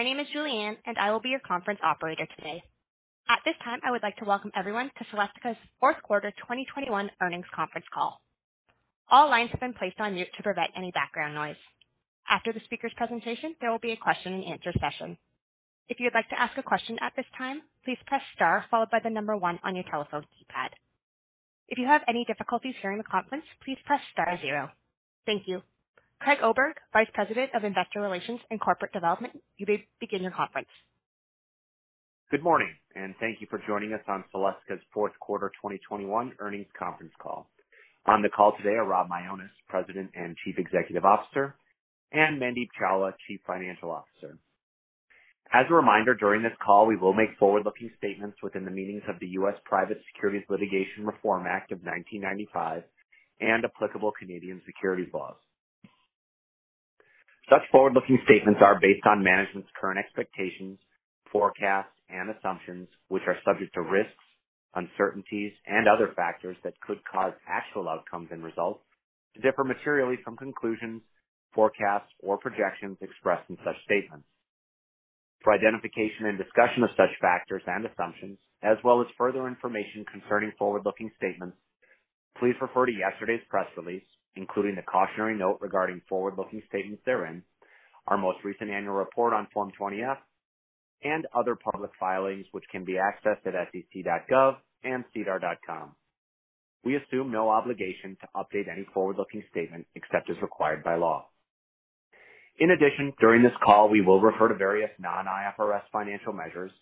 My name is Julianne, and I will be your conference operator today. At this time, I would like to welcome everyone to Celestica's fourth quarter 2021 earnings conference call. All lines have been placed on mute to prevent any background noise. After the speaker's presentation, there will be a question and answer session. If you'd like to ask a question at this time, please press star followed by the number one on your telephone keypad. If you have any difficulties hearing the conference, please press star zero. Thank you. Craig Oberg, Vice President of Investor Relations and Corporate Development, you may begin your conference. Good morning, and thank you for joining us on Celestica's fourth quarter 2021 earnings conference call. On the call today are Rob Mionis, President and Chief Executive Officer, and Mandeep Chawla, Chief Financial Officer. As a reminder, during this call, we will make forward-looking statements within the meanings of the U.S. Private Securities Litigation Reform Act of 1995 and applicable Canadian securities laws. Such forward-looking statements are based on management's current expectations, forecasts, and assumptions, which are subject to risks, uncertainties, and other factors that could cause actual outcomes and results to differ materially from conclusions, forecasts, or projections expressed in such statements. For identification and discussion of such factors and assumptions, as well as further information concerning forward-looking statements, please refer to yesterday's press release, including the cautionary note regarding forward-looking statements therein, our most recent annual report on Form 20-F, and other public filings which can be accessed at sec.gov and sedar.com. We assume no obligation to update any forward-looking statement except as required by law. In addition, during this call, we will refer to various non-IFRS financial measures,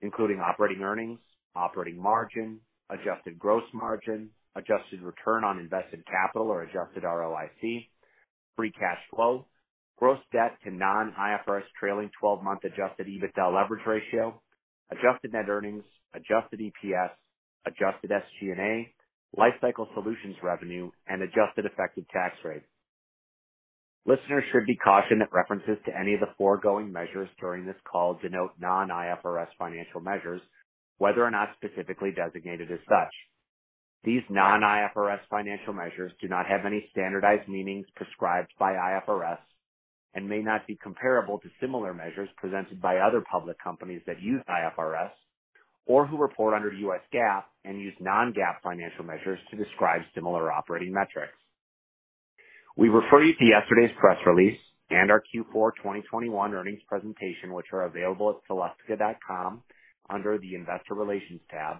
including operating earnings, operating margin, adjusted gross margin, adjusted return on invested capital or adjusted ROIC, free cash flow, gross debt to non-IFRS trailing twelve-month adjusted EBITDA leverage ratio, adjusted net earnings, adjusted EPS, adjusted SG&A, lifecycle solutions revenue, and adjusted effective tax rate. Listeners should be cautioned that references to any of the foregoing measures during this call denote non-IFRS financial measures, whether or not specifically designated as such. These non-IFRS financial measures do not have any standardized meanings prescribed by IFRS and may not be comparable to similar measures presented by other public companies that use IFRS or who report under U.S. GAAP and use non-GAAP financial measures to describe similar operating metrics. We refer you to yesterday's press release and our Q4 2021 earnings presentation, which are available at celestica.com under the Investor Relations tab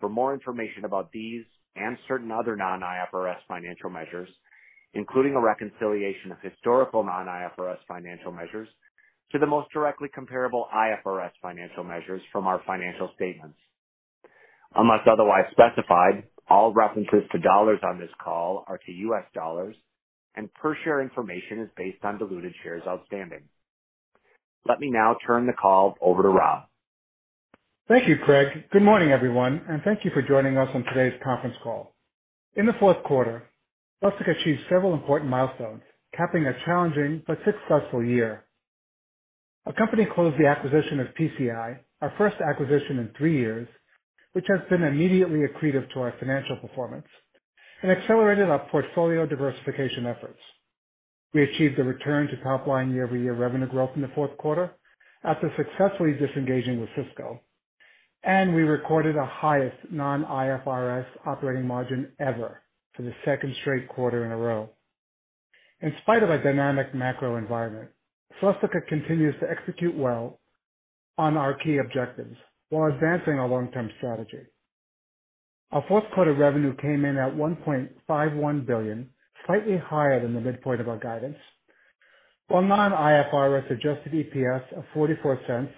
for more information about these and certain other non-IFRS financial measures, including a reconciliation of historical non-IFRS financial measures to the most directly comparable IFRS financial measures from our financial statements. Unless otherwise specified, all references to dollars on this call are to U.S. dollars, and per share information is based on diluted shares outstanding. Let me now turn the call over to Rob. Thank you, Craig. Good morning, everyone, and thank you for joining us on today's conference call. In the fourth quarter, Celestica achieved several important milestones, capping a challenging but successful year. Our company closed the acquisition of PCI, our first acquisition in three years, which has been immediately accretive to our financial performance and accelerated our portfolio diversification efforts. We achieved a return to top-line year-over-year revenue growth in the fourth quarter after successfully disengaging with Cisco, and we recorded our highest non-IFRS operating margin ever for the second straight quarter in a row. In spite of a dynamic macro environment, Celestica continues to execute well on our key objectives while advancing our long-term strategy. Our fourth quarter revenue came in at 1.51 billion, slightly higher than the midpoint of our guidance, while non-IFRS adjusted EPS of $0.44,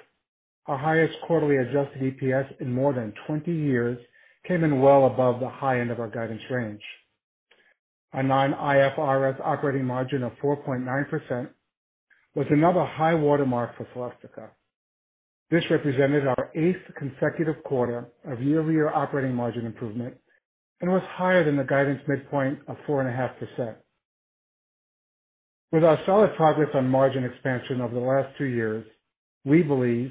our highest quarterly adjusted EPS in more than 20 years, came in well above the high end of our guidance range. Our non-IFRS operating margin of 4.9% was another high watermark for Celestica. This represented our eighth consecutive quarter of year-over-year operating margin improvement and was higher than the guidance midpoint of 4.5%. With our solid progress on margin expansion over the last two years, we believe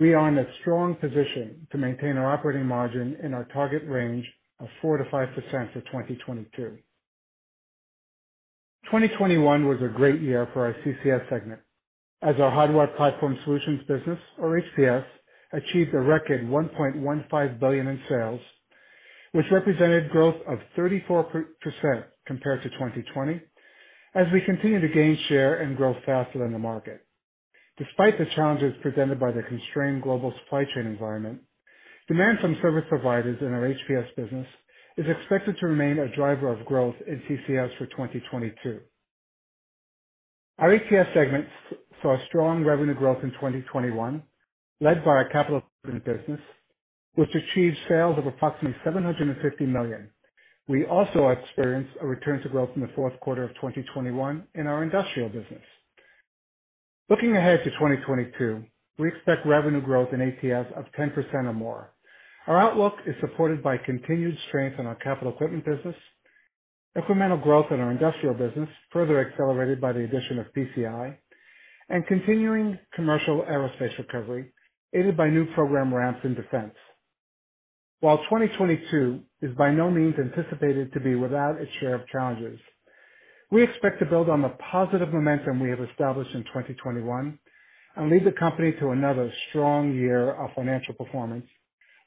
we are in a strong position to maintain our operating margin in our target range of 4%-5% for 2022. 2021 was a great year for our CCS segment as our Hardware Platform Solutions business, or HPS, achieved a record 1.15 billion in sales, which represented growth of 34% compared to 2020 as we continue to gain share and grow faster than the market. Despite the challenges presented by the constrained global supply chain environment, demand from service providers in our HPS business is expected to remain a driver of growth in CCS for 2022. Our ATS segment saw strong revenue growth in 2021, led by our capital equipment business, which achieved sales of approximately 750 million. We also experienced a return to growth in the fourth quarter of 2021 in our industrial business. Looking ahead to 2022, we expect revenue growth in ATS of 10% or more. Our outlook is supported by continued strength in our capital equipment business, incremental growth in our industrial business, further accelerated by the addition of PCI, and continuing commercial aerospace recovery, aided by new program ramps in defense. While 2022 is by no means anticipated to be without its share of challenges, we expect to build on the positive momentum we have established in 2021 and lead the company to another strong year of financial performance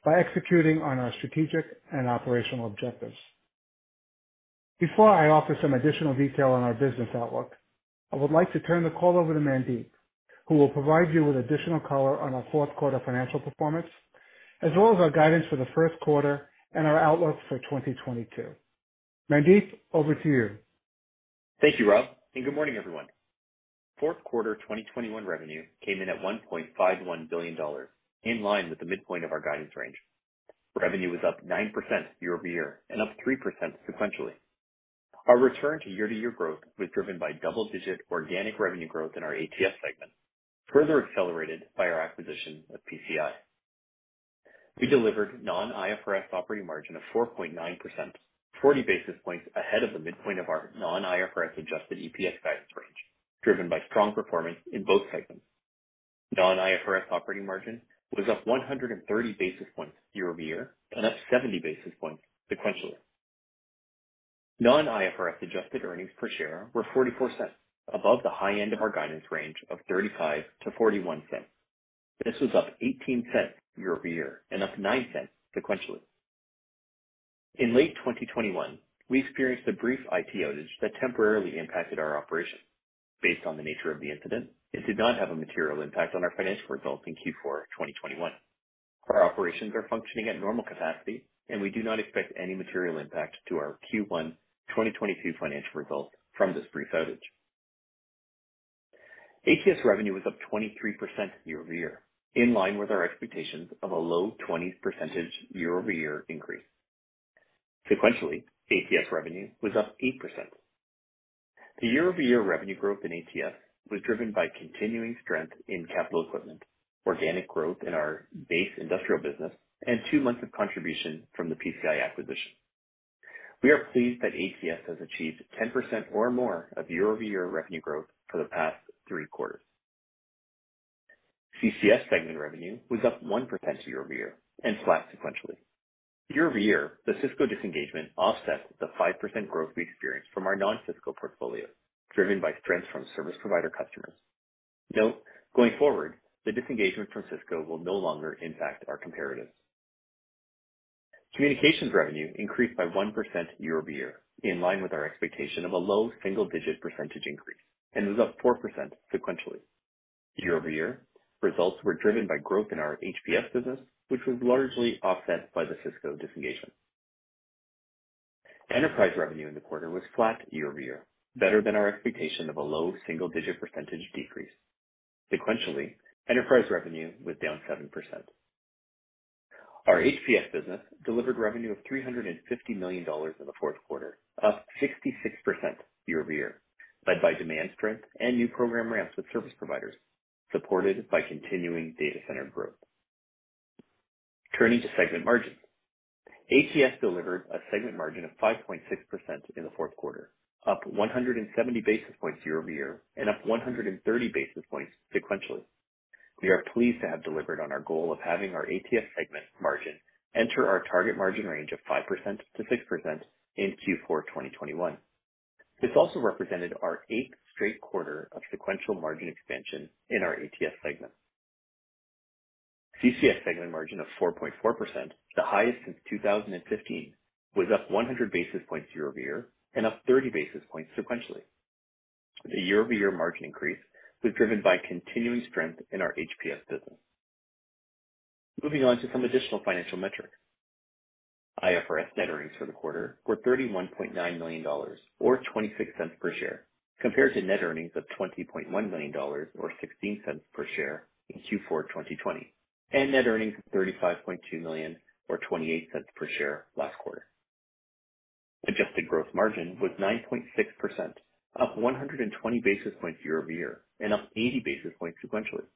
by executing on our strategic and operational objectives. Before I offer some additional detail on our business outlook, I would like to turn the call over to Mandeep, who will provide you with additional color on our fourth quarter financial performance, as well as our guidance for the first quarter and our outlook for 2022. Mandeep, over to you. Thank you, Rob, and good morning, everyone. Fourth quarter 2021 revenue came in at $1.51 billion, in line with the midpoint of our guidance range. Revenue was up 9% year-over-year and up 3% sequentially. Our return to year-to-year growth was driven by double-digit organic revenue growth in our ATS segment, further accelerated by our acquisition of PCI. We delivered non-IFRS operating margin of 4.9%, 40 basis points ahead of the midpoint of our non-IFRS adjusted EPS guidance range, driven by strong performance in both segments. Non-IFRS operating margin was up 130 basis points year-over-year and up 70 basis points sequentially. Non-IFRS adjusted earnings per share were $0.44, above the high end of our guidance range of $0.35-$0.41. This was up $0.18 year-over-year and up $0.09 sequentially. In late 2021, we experienced a brief IT outage that temporarily impacted our operations. Based on the nature of the incident, it did not have a material impact on our financial results in Q4 2021. Our operations are functioning at normal capacity, and we do not expect any material impact to our Q1 2022 financial results from this brief outage. ATS revenue was up 23% year-over-year, in line with our expectations of a low 20s% percentage year-over-year increase. Sequentially, ATS revenue was up 8%. The year-over-year revenue growth in ATS was driven by continuing strength in capital equipment, organic growth in our base industrial business, and two months of contribution from the PCI acquisition. We are pleased that ATS has achieved 10% or more of year-over-year revenue growth for the past three quarters. CCS segment revenue was up 1% year-over-year and flat sequentially. Year-over-year, the Cisco disengagement offset the 5% growth we experienced from our non-Cisco portfolio, driven by strength from service provider customers. Note, going forward, the disengagement from Cisco will no longer impact our comparatives. Communications revenue increased by 1% year-over-year, in line with our expectation of a low single-digit percentage increase, and was up 4% sequentially. Year-over-year, results were driven by growth in our HPS business, which was largely offset by the Cisco disengagement. Enterprise revenue in the quarter was flat year-over-year, better than our expectation of a low single-digit percentage decrease. Sequentially, enterprise revenue was down 7%. Our HPS business delivered revenue of $350 million in the fourth quarter, up 66% year-over-year, led by demand strength and new program ramps with service providers, supported by continuing data center growth. Turning to segment margins. ATS delivered a segment margin of 5.6% in the fourth quarter, up 170 basis points year-over-year and up 130 basis points sequentially. We are pleased to have delivered on our goal of having our ATS segment margin enter our target margin range of 5%-6% in Q4 2021. This also represented our eighth straight quarter of sequential margin expansion in our ATS segment. CCS segment margin of 4.4%, the highest since 2015, was up 100 basis points year-over-year and up 30 basis points sequentially. The year-over-year margin increase was driven by continuing strength in our HPS business. Moving on to some additional financial metrics. IFRS net earnings for the quarter were $31.9 million or $0.26 per share, compared to net earnings of $20.1 million or $0.16 per share in Q4 2020, and net earnings of 35.2 million or $0.28 per share last quarter. Adjusted gross margin was 9.6%, up 120 basis points year-over-year and up 80 basis points sequentially.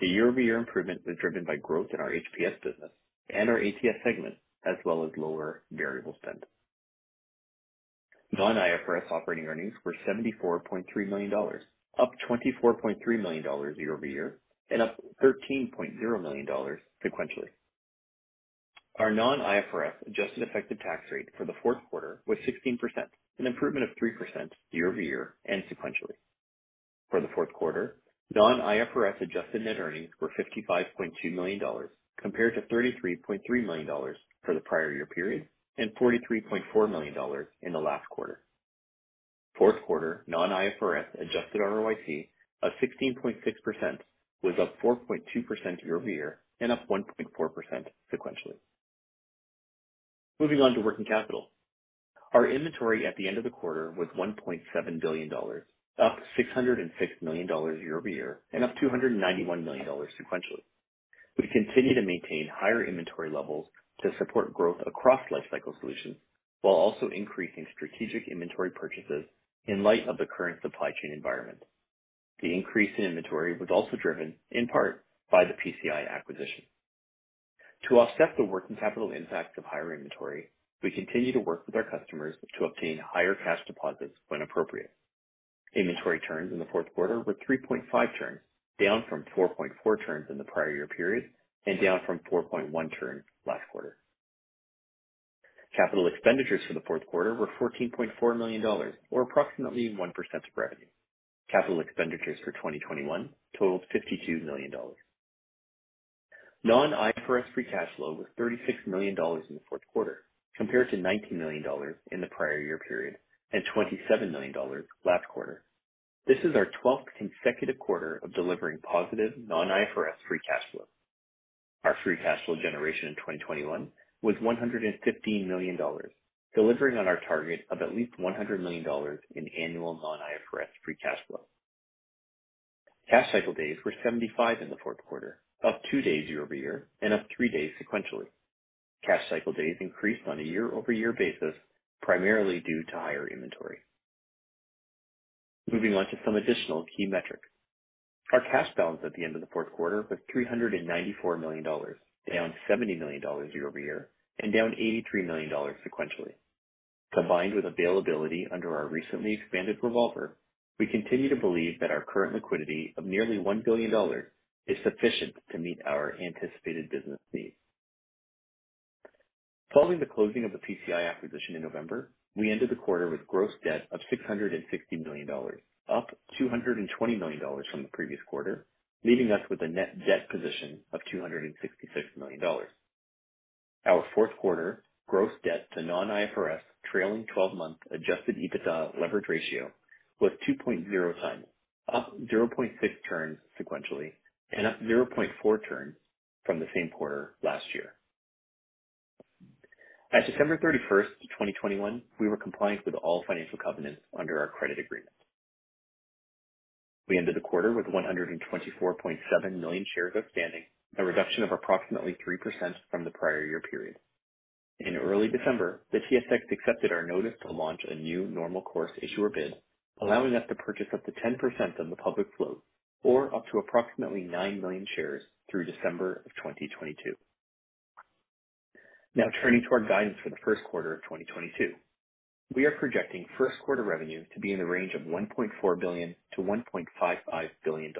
The year-over-year improvement was driven by growth in our HPS business and our ATS segment, as well as lower variable spend. Non-IFRS operating earnings were $74.3 million, up $24.3 million year-over-year and up $13.0 million sequentially. Our non-IFRS adjusted effective tax rate for the fourth quarter was 16%, an improvement of 3% year-over-year and sequentially. For the fourth quarter, non-IFRS adjusted net earnings were $55.2 million compared to $33.3 million for the prior year period and $43.4 million in the last quarter. Fourth quarter non-IFRS adjusted ROIC of 16.6% was up 4.2% year-over-year and up 1.4% sequentially. Moving on to working capital. Our inventory at the end of the quarter was $1.7 billion, up $606 million year-over-year and up $291 million sequentially. We continue to maintain higher inventory levels to support growth across Lifecycle Solutions while also increasing strategic inventory purchases in light of the current supply chain environment. The increase in inventory was also driven in part by the PCI acquisition. To offset the working capital impacts of higher inventory, we continue to work with our customers to obtain higher cash deposits when appropriate. Inventory turns in the fourth quarter were 3.5 turns, down from 4.4 turns in the prior year period and down from 4.1 turns last quarter. Capital expenditures for the fourth quarter were $14.4 million or approximately 1% of revenue. Capital expenditures for 2021 totaled $52 million. Non-IFRS free cash flow was $36 million in the fourth quarter, compared to $19 million in the prior year period and $27 million last quarter. This is our 12th consecutive quarter of delivering positive non-IFRS free cash flow. Our free cash flow generation in 2021 was $115 million, delivering on our target of at least $100 million in annual non-IFRS free cash flow. Cash cycle days were 75 in the fourth quarter, up two days year-over-year and up three days sequentially. Cash cycle days increased on a year-over-year basis, primarily due to higher inventory. Moving on to some additional key metrics. Our cash balance at the end of the fourth quarter was $394 million, down $70 million year-over-year and down $83 million sequentially. Combined with availability under our recently expanded revolver, we continue to believe that our current liquidity of nearly $1 billion is sufficient to meet our anticipated business needs. Following the closing of the PCI acquisition in November, we ended the quarter with gross debt of $660 million, up $220 million from the previous quarter, leaving us with a net debt position of $266 million. Our fourth quarter gross debt to non-IFRS trailing twelve-month adjusted EBITDA leverage ratio was 2.0x, up 0.6 turns sequentially and up 0.4 turns from the same quarter last year. At December 31st, 2021, we were compliant with all financial covenants under our credit agreement. We ended the quarter with 124.7 million shares outstanding, a reduction of approximately 3% from the prior year period. In early December, the TSX accepted our notice to launch a new normal course issuer bid, allowing us to purchase up to 10% of the public float or up to approximately 9 million shares through December of 2022. Now turning to our guidance for the first quarter of 2022. We are projecting first quarter revenue to be in the range of 1.4 billion to $1.55 billion.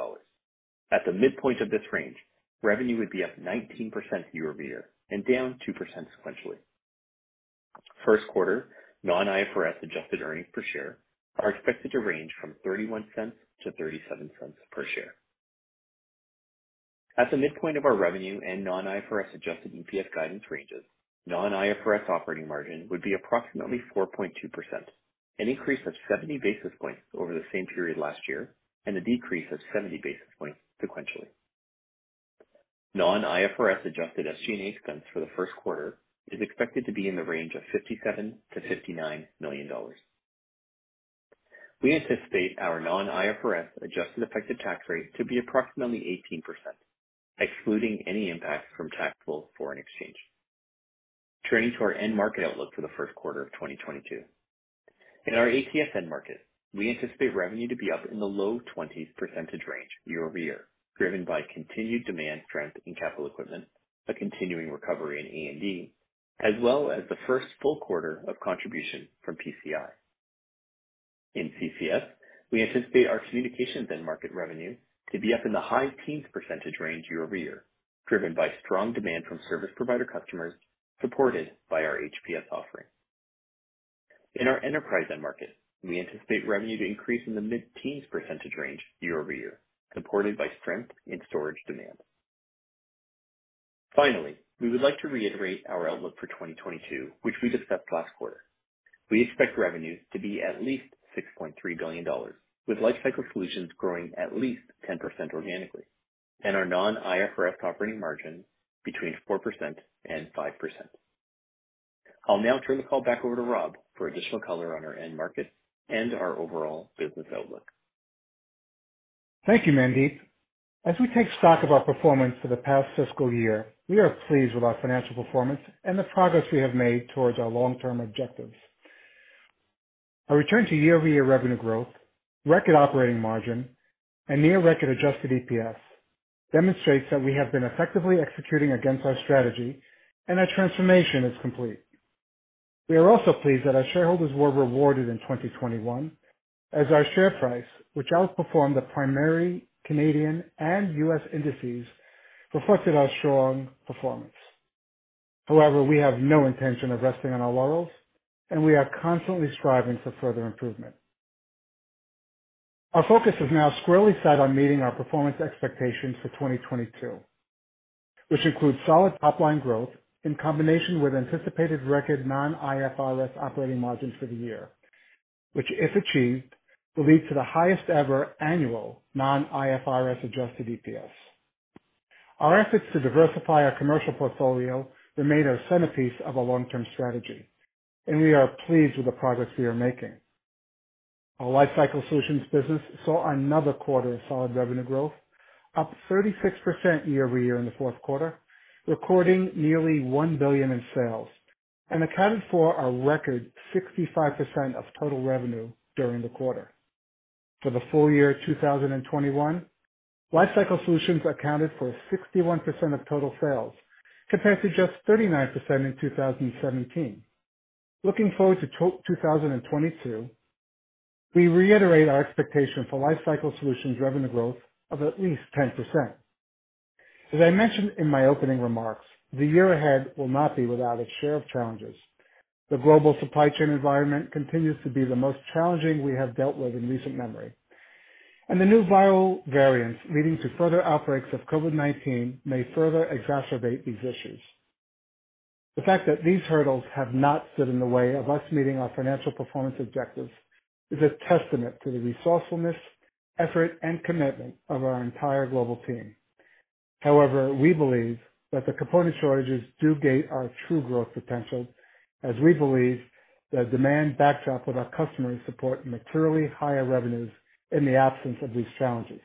At the midpoint of this range, revenue would be up 19% year-over-year and down 2% sequentially. First quarter non-IFRS adjusted earnings per share are expected to range from 31 cents to 37 cents per share. At the midpoint of our revenue and non-IFRS adjusted EPS guidance ranges, non-IFRS operating margin would be approximately 4.2%, an increase of 70 basis points over the same period last year, and a decrease of 70 basis points sequentially. Non-IFRS adjusted SG&A expense for the first quarter is expected to be in the range of $57 million-$59 million. We anticipate our non-IFRS adjusted effective tax rate to be approximately 18%, excluding any impacts from taxable foreign exchange. Turning to our end market outlook for the first quarter of 2022. In our ATS end market, we anticipate revenue to be up in the low 20s% range year-over-year, driven by continued demand strength in capital equipment, a continuing recovery in A&D, as well as the first full quarter of contribution from PCI. In CCS, we anticipate our communications end market revenue to be up in the high teens% percentage range year-over-year, driven by strong demand from service provider customers, supported by our HPS offering. In our enterprise end market, we anticipate revenue to increase in the mid-teens% percentage range year-over-year, supported by strength in storage demand. Finally, we would like to reiterate our outlook for 2022, which we discussed last quarter. We expect revenues to be at least $6.3 billion, with Lifecycle Solutions growing at least 10% organically, and our non-IFRS operating margin between 4% and 5%. I'll now turn the call back over to Rob for additional color on our end markets and our overall business outlook. Thank you, Mandeep. As we take stock of our performance for the past fiscal year, we are pleased with our financial performance and the progress we have made towards our long-term objectives. A return to year-over-year revenue growth, record operating margin, and near record adjusted EPS demonstrates that we have been effectively executing against our strategy and our transformation is complete. We are also pleased that our shareholders were rewarded in 2021 as our share price, which outperformed the primary Canadian and U.S. indices, reflected our strong performance. However, we have no intention of resting on our laurels, and we are constantly striving for further improvement. Our focus is now squarely set on meeting our performance expectations for 2022, which includes solid top-line growth in combination with anticipated record non-IFRS operating margins for the year, which, if achieved, will lead to the highest ever annual non-IFRS adjusted EPS. Our efforts to diversify our commercial portfolio remain our centerpiece of our long-term strategy, and we are pleased with the progress we are making. Our Lifecycle Solutions business saw another quarter of solid revenue growth, up 36% year-over-year in the fourth quarter, recording nearly 1 billion in sales, and accounted for a record 65% of total revenue during the quarter. For the full year 2021, Lifecycle Solutions accounted for 61% of total sales, compared to just 39% in 2017. Looking forward to 2022, we reiterate our expectation for Lifecycle Solutions revenue growth of at least 10%. As I mentioned in my opening remarks, the year ahead will not be without its share of challenges. The global supply chain environment continues to be the most challenging we have dealt with in recent memory, and the new viral variants leading to further outbreaks of COVID-19 may further exacerbate these issues. The fact that these hurdles have not stood in the way of us meeting our financial performance objectives is a testament to the resourcefulness, effort, and commitment of our entire global team. However, we believe that the component shortages do gate our true growth potential, as we believe the demand backdrop with our customers support materially higher revenues in the absence of these challenges.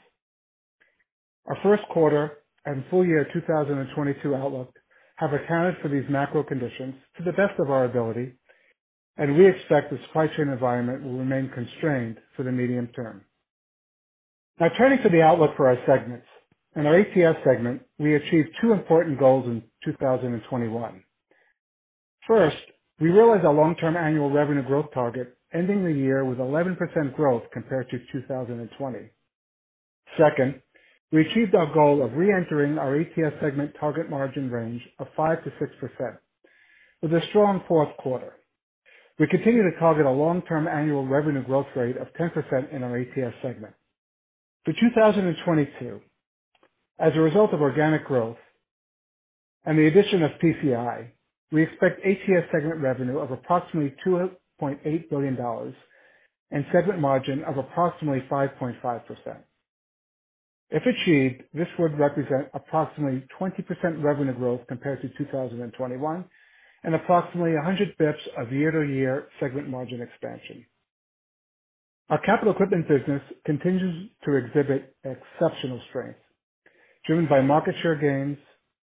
Our first quarter and full year 2022 outlook have accounted for these macro conditions to the best of our ability, and we expect the supply chain environment will remain constrained for the medium term. Now turning to the outlook for our segments. In our ATS segment, we achieved two important goals in 2021. First, we realized our long-term annual revenue growth target, ending the year with 11% growth compared to 2020. Second, we achieved our goal of re-entering our ATS segment target margin range of 5%-6% with a strong fourth quarter. We continue to target a long-term annual revenue growth rate of 10% in our ATS segment. For 2022, as a result of organic growth and the addition of PCI, we expect ATS segment revenue of approximately $2.8 billion and segment margin of approximately 5.5%. If achieved, this would represent approximately 20% revenue growth compared to 2021 and approximately 100 basis points of year-to-year segment margin expansion. Our capital equipment business continues to exhibit exceptional strength, driven by market share gains,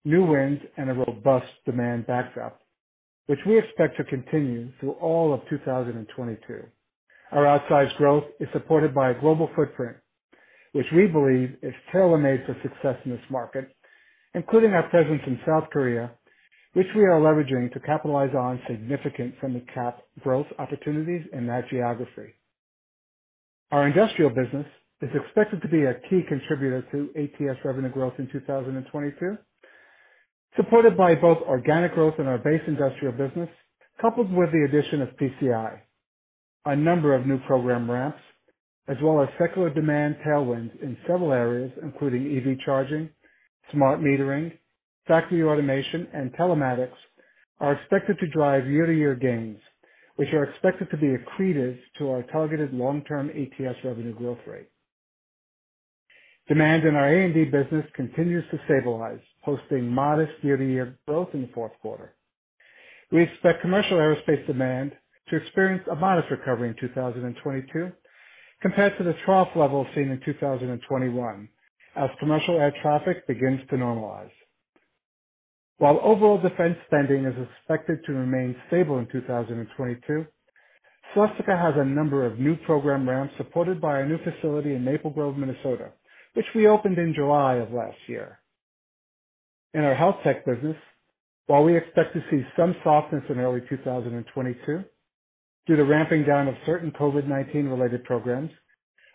new wins, and a robust demand backdrop, which we expect to continue through all of 2022. Our outsized growth is supported by a global footprint, which we believe is tailor-made for success in this market, including our presence in South Korea, which we are leveraging to capitalize on significant semi-cap growth opportunities in that geography. Our industrial business is expected to be a key contributor to ATS revenue growth in 2022, supported by both organic growth in our base industrial business, coupled with the addition of PCI, a number of new program ramps, as well as secular demand tailwinds in several areas, including EV charging, smart metering, factory automation, and telematics, are expected to drive year-to-year gains, which are expected to be accretive to our targeted long-term ATS revenue growth rate. Demand in our A&D business continues to stabilize, posting modest year-to-year growth in the fourth quarter. We expect commercial aerospace demand to experience a modest recovery in 2022 compared to the trough level seen in 2021 as commercial air traffic begins to normalize. While overall defense spending is expected to remain stable in 2022, Celestica has a number of new program ramps supported by our new facility in Maple Grove, Minnesota, which we opened in July of last year. In our health tech business, while we expect to see some softness in early 2022 due to ramping down of certain COVID-19 related programs,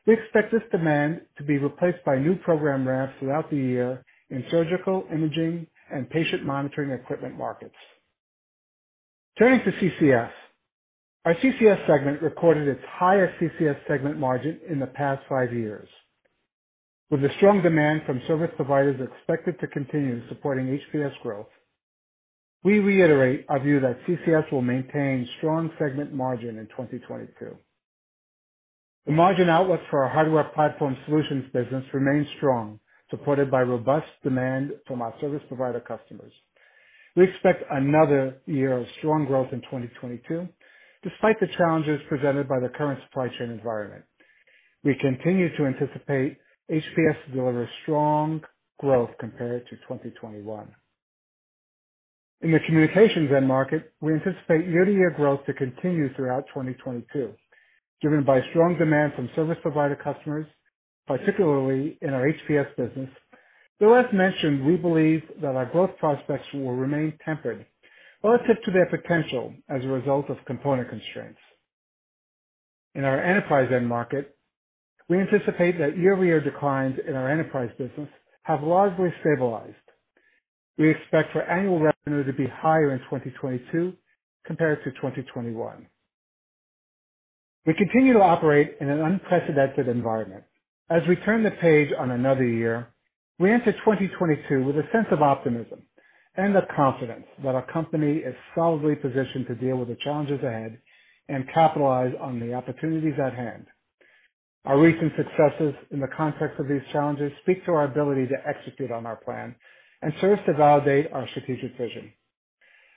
we expect this demand to be replaced by new program ramps throughout the year in surgical, imaging, and patient monitoring equipment markets. Turning to CCS. Our CCS segment recorded its highest CCS segment margin in the past five years. With the strong demand from service providers expected to continue supporting HPS growth, we reiterate our view that CCS will maintain strong segment margin in 2022. The margin outlook for our hardware platform solutions business remains strong, supported by robust demand from our service provider customers. We expect another year of strong growth in 2022, despite the challenges presented by the current supply chain environment. We continue to anticipate HPS to deliver strong growth compared to 2021. In the communications end market, we anticipate year-to-year growth to continue throughout 2022, driven by strong demand from service provider customers, particularly in our HPS business. Though as mentioned, we believe that our growth prospects will remain tempered relative to their potential as a result of component constraints. In our enterprise end market, we anticipate that year-over-year declines in our enterprise business have largely stabilized. We expect for annual revenue to be higher in 2022 compared to 2021. We continue to operate in an unprecedented environment. As we turn the page on another year, we enter 2022 with a sense of optimism and the confidence that our company is solidly positioned to deal with the challenges ahead and capitalize on the opportunities at hand. Our recent successes in the context of these challenges speak to our ability to execute on our plan and serves to validate our strategic vision.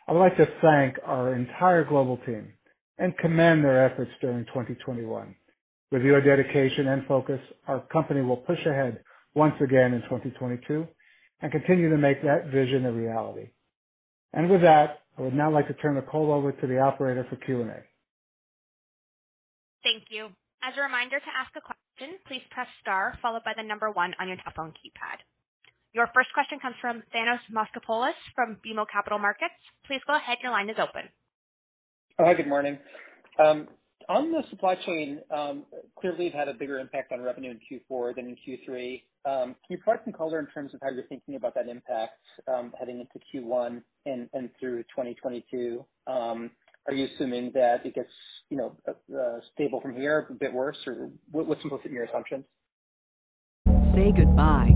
I would like to thank our entire global team and commend their efforts during 2021. With your dedication and focus, our company will push ahead once again in 2022 and continue to make that vision a reality. And with that, I would now like to turn the call over to the operator for Q&A. Thank you. As a reminder to ask a question, please press star followed by the number one on your telephone keypad. Your first question comes from Thanos Moschopoulos from BMO Capital Markets. Please go ahead. Your line is open. Hi, good morning. Um, on the supply chain, um, clearly it had a bigger impact on revenue in Q4 than in Q3. Um, can you provide some color in terms of how you're thinking about that impact heading into Q1 and through 2022? Are you assuming that it gets, you know, uh, uh, stable from here, a bit worse, or what's implicit in your assumptions? Say goodbye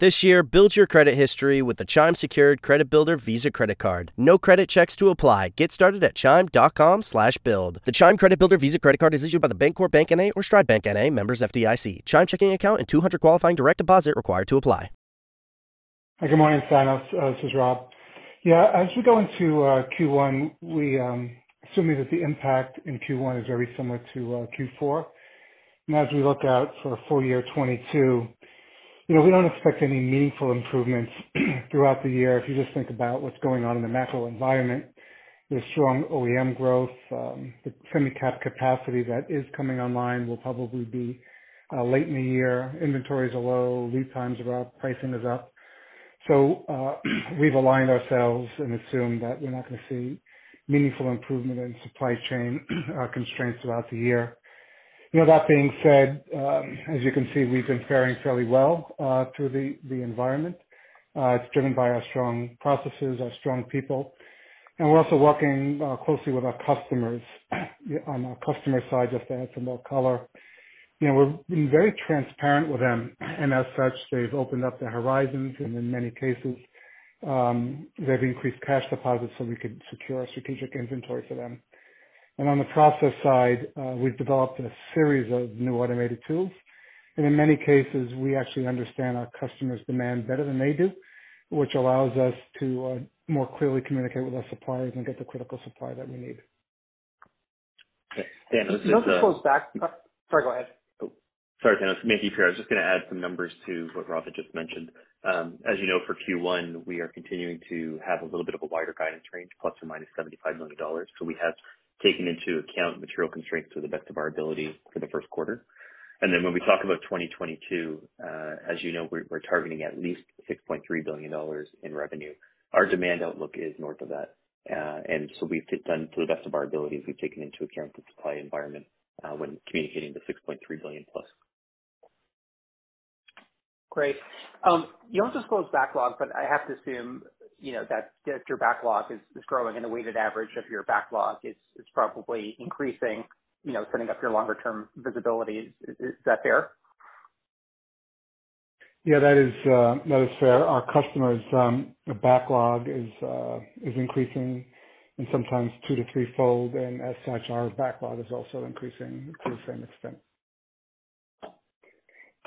This year, build your credit history with the Chime Secured Credit Builder Visa Credit Card. No credit checks to apply. Get started at chime.com slash build. The Chime Credit Builder Visa Credit Card is issued by the Bancorp Bank N.A. or Stride Bank N.A. members FDIC. Chime checking account and 200 qualifying direct deposit required to apply. Hi, good morning, Thanos. Uh, this is Rob. Yeah, as we go into uh, Q1, we um, assuming that the impact in Q1 is very similar to uh, Q4. And as we look out for full year 22, you know, we don't expect any meaningful improvements throughout the year. If you just think about what's going on in the macro environment, there's strong OEM growth. Um, the semi-cap capacity that is coming online will probably be uh, late in the year. Inventories are low, lead times are up, pricing is up. So uh, we've aligned ourselves and assumed that we're not going to see meaningful improvement in supply chain uh, constraints throughout the year. You know, that being said, um, as you can see, we've been faring fairly well uh, through the environment. Uh, it's driven by our strong processes, our strong people, and we're also working uh, closely with our customers. On our customer side, just to add some more color, you know, we've been very transparent with them, and as such, they've opened up their horizons, and in many cases, um, they've increased cash deposits so we could secure strategic inventory for them. And on the process side, uh, we've developed a series of new automated tools. And in many cases, we actually understand our customers' demand better than they do, which allows us to uh, more clearly communicate with our suppliers and get the critical supply that we need. Dan, this is, uh, goes back. Uh, sorry, go ahead. Oh, sorry, Dan. It's Mandeep here. I was just going to add some numbers to what Rob had just mentioned. Um, as you know, for Q1, we are continuing to have a little bit of a wider guidance range, plus or minus $75 million. So we have taken into account material constraints to the best of our ability for the first quarter. And then when we talk about 2022, uh, as you know, we're, targeting at least $6.3 billion in revenue. Our demand outlook is north of that. Uh, and so we've done to the best of our abilities, we've taken into account the supply environment uh, when communicating the 6.3 billion plus. Great. Um, you don't disclose backlog, but I have to assume you know, that your backlog is is growing and the weighted average of your backlog is is probably increasing, you know, setting up your longer term visibility. Is that fair? Yeah, that is uh, that is fair. Our customers' um, backlog is uh, is increasing and sometimes two to threefold, and as such, our backlog is also increasing to the same extent.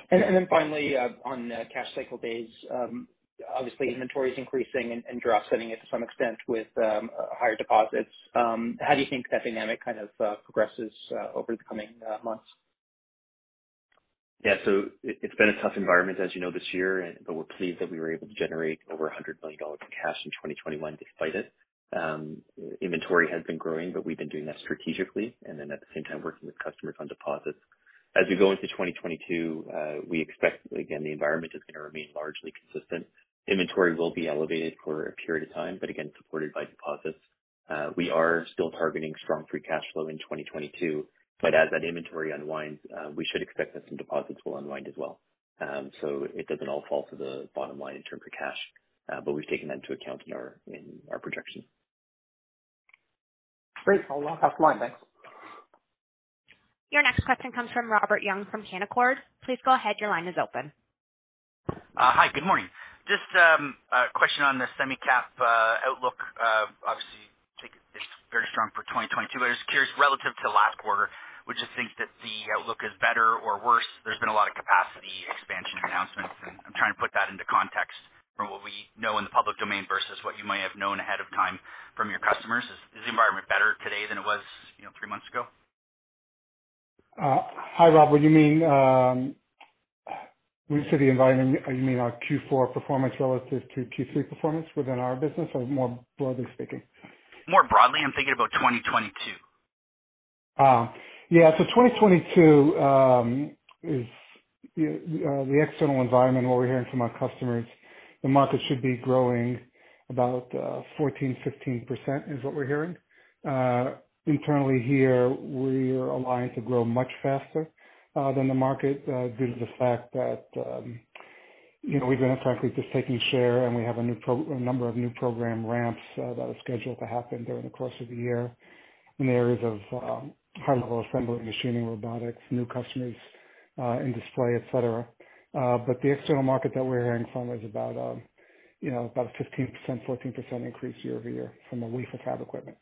And then finally, uh, on cash cycle days, um, obviously inventory is increasing and you're offsetting it to some extent with um, uh, higher deposits. Um, how do you think that dynamic kind of uh, progresses uh, over the coming months? Yeah. so It's been a tough environment, as you know, this year, but we're pleased that we were able to generate over $100 million in cash in 2021 despite it. Um, inventory has been growing, but we've been doing that strategically and then at the same time working with customers on deposits. As we go into 2022, we expect, again, the environment is gonna remain largely consistent. Inventory will be elevated for a period of time, but again, supported by deposits. Uh, we are still targeting strong free cash flow in 2022, but as that inventory unwinds, uh, we should expect that some deposits will unwind as well. Um, so it doesn't all fall to the bottom line in terms of cash, uh, but we've taken that into account in our in our projections. Great. I'll pass the line. Thanks. Your next question comes from Robert Young from Canaccord. Please go ahead. Your line is open. Uh hi, good morning. Just um, a question on the semi-cap uh, outlook. Uh, obviously, it's very strong for 2022, but I was curious, relative to last quarter, would you think that the outlook is better or worse? There's been a lot of capacity expansion announcements, and I'm trying to put that into context from what we know in the public domain versus what you might have known ahead of time from your customers. Is the environment better today than it was, you know, three months ago? Hi, Rob. You mean, when you say the environment, you mean our Q4 performance relative to Q3 performance within our business or more broadly speaking? More broadly, I'm thinking about 2022. Ah, yeah. 2022 um, is uh, the external environment, what we're hearing from our customers, the market should be growing about uh, 14%-15% is what we're hearing. Uh, internally here, we're aligned to grow much faster Uh, than the market uh, due to the fact that, um, you know, we've been frankly just taking share, and we have a new number of new program ramps uh, that are scheduled to happen during the course of the year in the areas of um, high-level assembly, machining, robotics, new customers in display, et cetera. But the external market that we're hearing from is about, um, you know, about a 15%-14% increase year-over-year from a wafer fab equipment.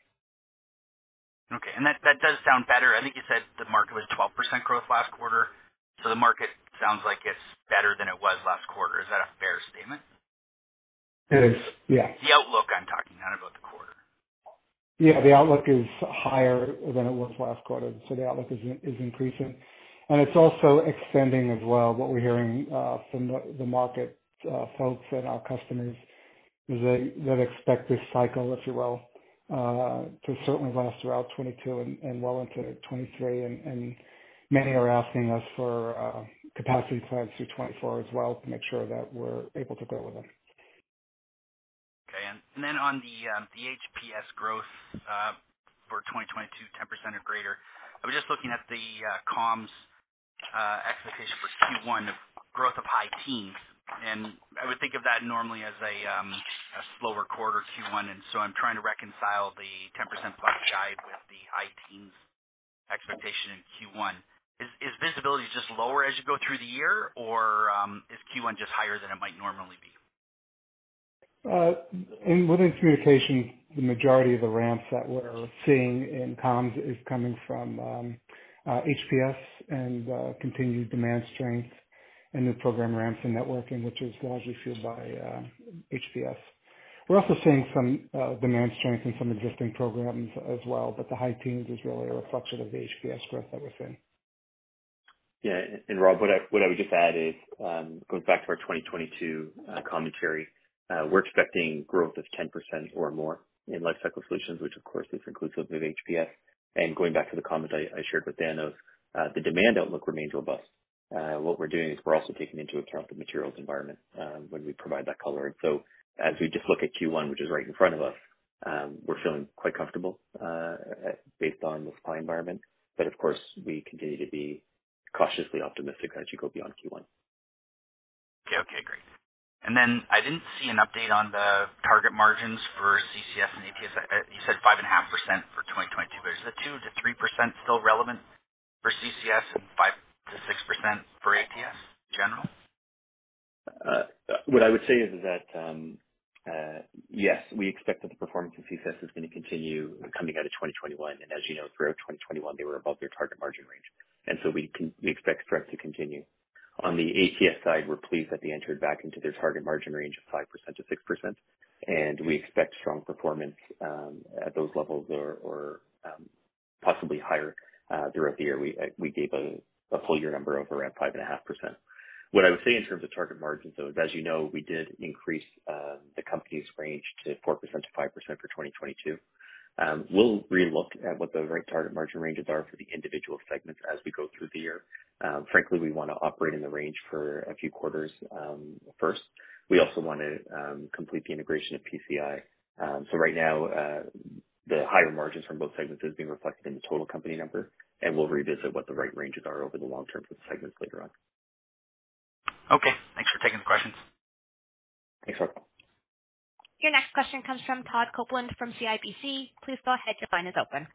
Okay. And That that does sound better. I think you said the market was 12% growth last quarter. So The market sounds like it's better than it was last quarter. Is that a fair statement? It is, yeah. The outlook I'm talking, not about the quarter. Yeah, the outlook is higher than it was last quarter. So the outlook is is increasing. And It's also extending as well. What we're hearing uh, from the market uh, folks and our customers is they expect this cycle, if you will, to certainly last throughout 2022 and and well into 2023. Many are asking us for uh, capacity plans through 24 as well to make sure that we're able to grow with them. Okay. And, and then on the um, the HPS growth uh, for 2022, 10% or greater. I was just looking at the uh, comms expectation for Q1 of growth of high teens, and I would think of that normally as a um, a slower quarter Q1. And so I'm trying to reconcile the 10%+ plus guide with the high teens expectation in Q1. Is is visibility just lower as you go through the year, or um, is Q1 just higher than it might normally be? Within communication, the majority of the ramps that we're seeing in comms is coming from um, uh, HPS and uh, continued demand strength and new program ramps in networking, which is largely fueled by uh, HPS. We're also seeing some uh, demand strength in some existing programs as well, but the high teens is really a reflection of the HPS growth that we're seeing. Yeah. And Rob, what I would just add is, um, going back to our 2022 uh, commentary, we're expecting growth of 10% or more in Lifecycle Solutions, which of course is inclusive of HPS. And going back to the comment I shared with Dan the demand outlook remains robust. Uh, what we're doing is we're also taking into account the materials environment um, when we provide that color. So as we just look at Q1, which is right in front of us, um, we're feeling quite comfortable uh, based on the supply environment. But of course, we continue to be cautiously optimistic as you go beyond Q1. Okay, Okay, great. And then I didn't see an update on the target margins for CCS and ATS. You said 5.5% for 2022, but is the 2%-3% still relevant for CCS and 5%-6% for ATS in general? What I would say is that, um, uh, yes, we expect that the performance in CCS is gonna continue coming out of 2021. As you know, throughout 2021, they were above their target margin range. And so we expect strength to continue. On the ATS side, we're pleased that they entered back into their target margin range of 5%-6%, and we expect strong performance um, at those levels or um, possibly higher uh, throughout the year. We uh, gave a full year number of around 5.5%. What I would say in terms of target margins, though, is, as you know, we did increase um, the company's range to 4%-5% for 2022. Um, we'll relook at what the right target margin ranges are for the individual segments as we go through the year. Um, frankly, we wanna operate in the range for a few quarters first. We also want to complete the integration of PCI. Um so right now, uh, the higher margins from both segments is being reflected in the total company number, and we'll revisit what the right ranges are over the long term for the segments later on. Okay. Thanks for taking the questions. Thanks, Rob. Your next question comes from Todd Coupland from CIBC. Please go ahead. Your line is open.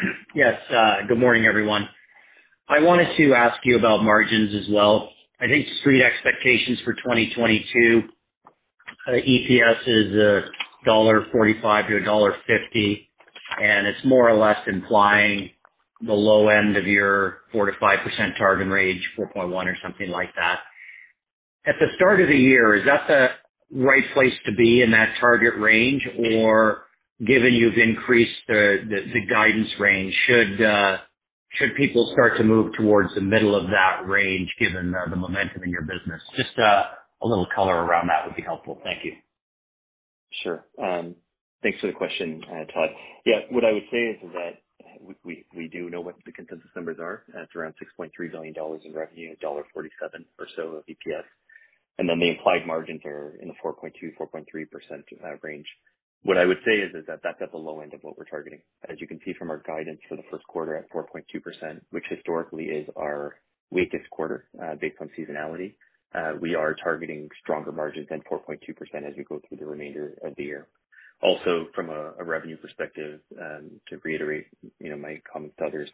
Yes. Uh, good morning, everyone. I wanted to ask you about margins as well. I think street expectations for 2022, uh, EPS is uh, $1.45-$1.50, and it's more or less implying the low end of your 4%-5% target range, 4.1 or something like that. At the start of the year, is that the right place to be in that target range? Or given you've increased the guidance range, should uh should people start to move towards the middle of that range given the momentum in your business? Just uh, a little color around that would be helpful. Thank you. Sure. Um, thanks for the question, uh, Todd. Yeah, what I would say is that we we do know what the consensus numbers are. It's around 6.3 billion dollars in revenue, dollar 1.47 or so of EPS. And then the implied margins are in the 4.2%-4.3% range. What I would say is that that's at the low end of what we're targeting. As you can see from our guidance for the first quarter at 4.2%, which historically is our weakest quarter, uh, based on seasonality, uh, we are targeting stronger margins than 4.2% as we go through the remainder of the year. Also, from a revenue perspective, um to reiterate, you know, my comments to others,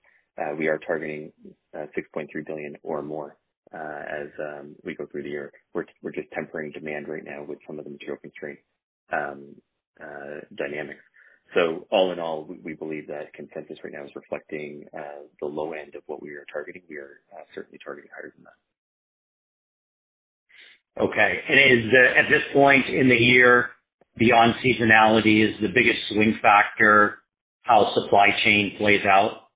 we are targeting 6.3 billion or more, as um we go through the year. We're we're just tempering demand right now with some of the material constraint um uh dynamics. So all in all, we believe that consensus right now is reflecting the low end of what we are targeting. We are certainly targeting higher than that. Okay. And is at this point in the year, beyond seasonality, is the biggest swing factor how supply chain plays out?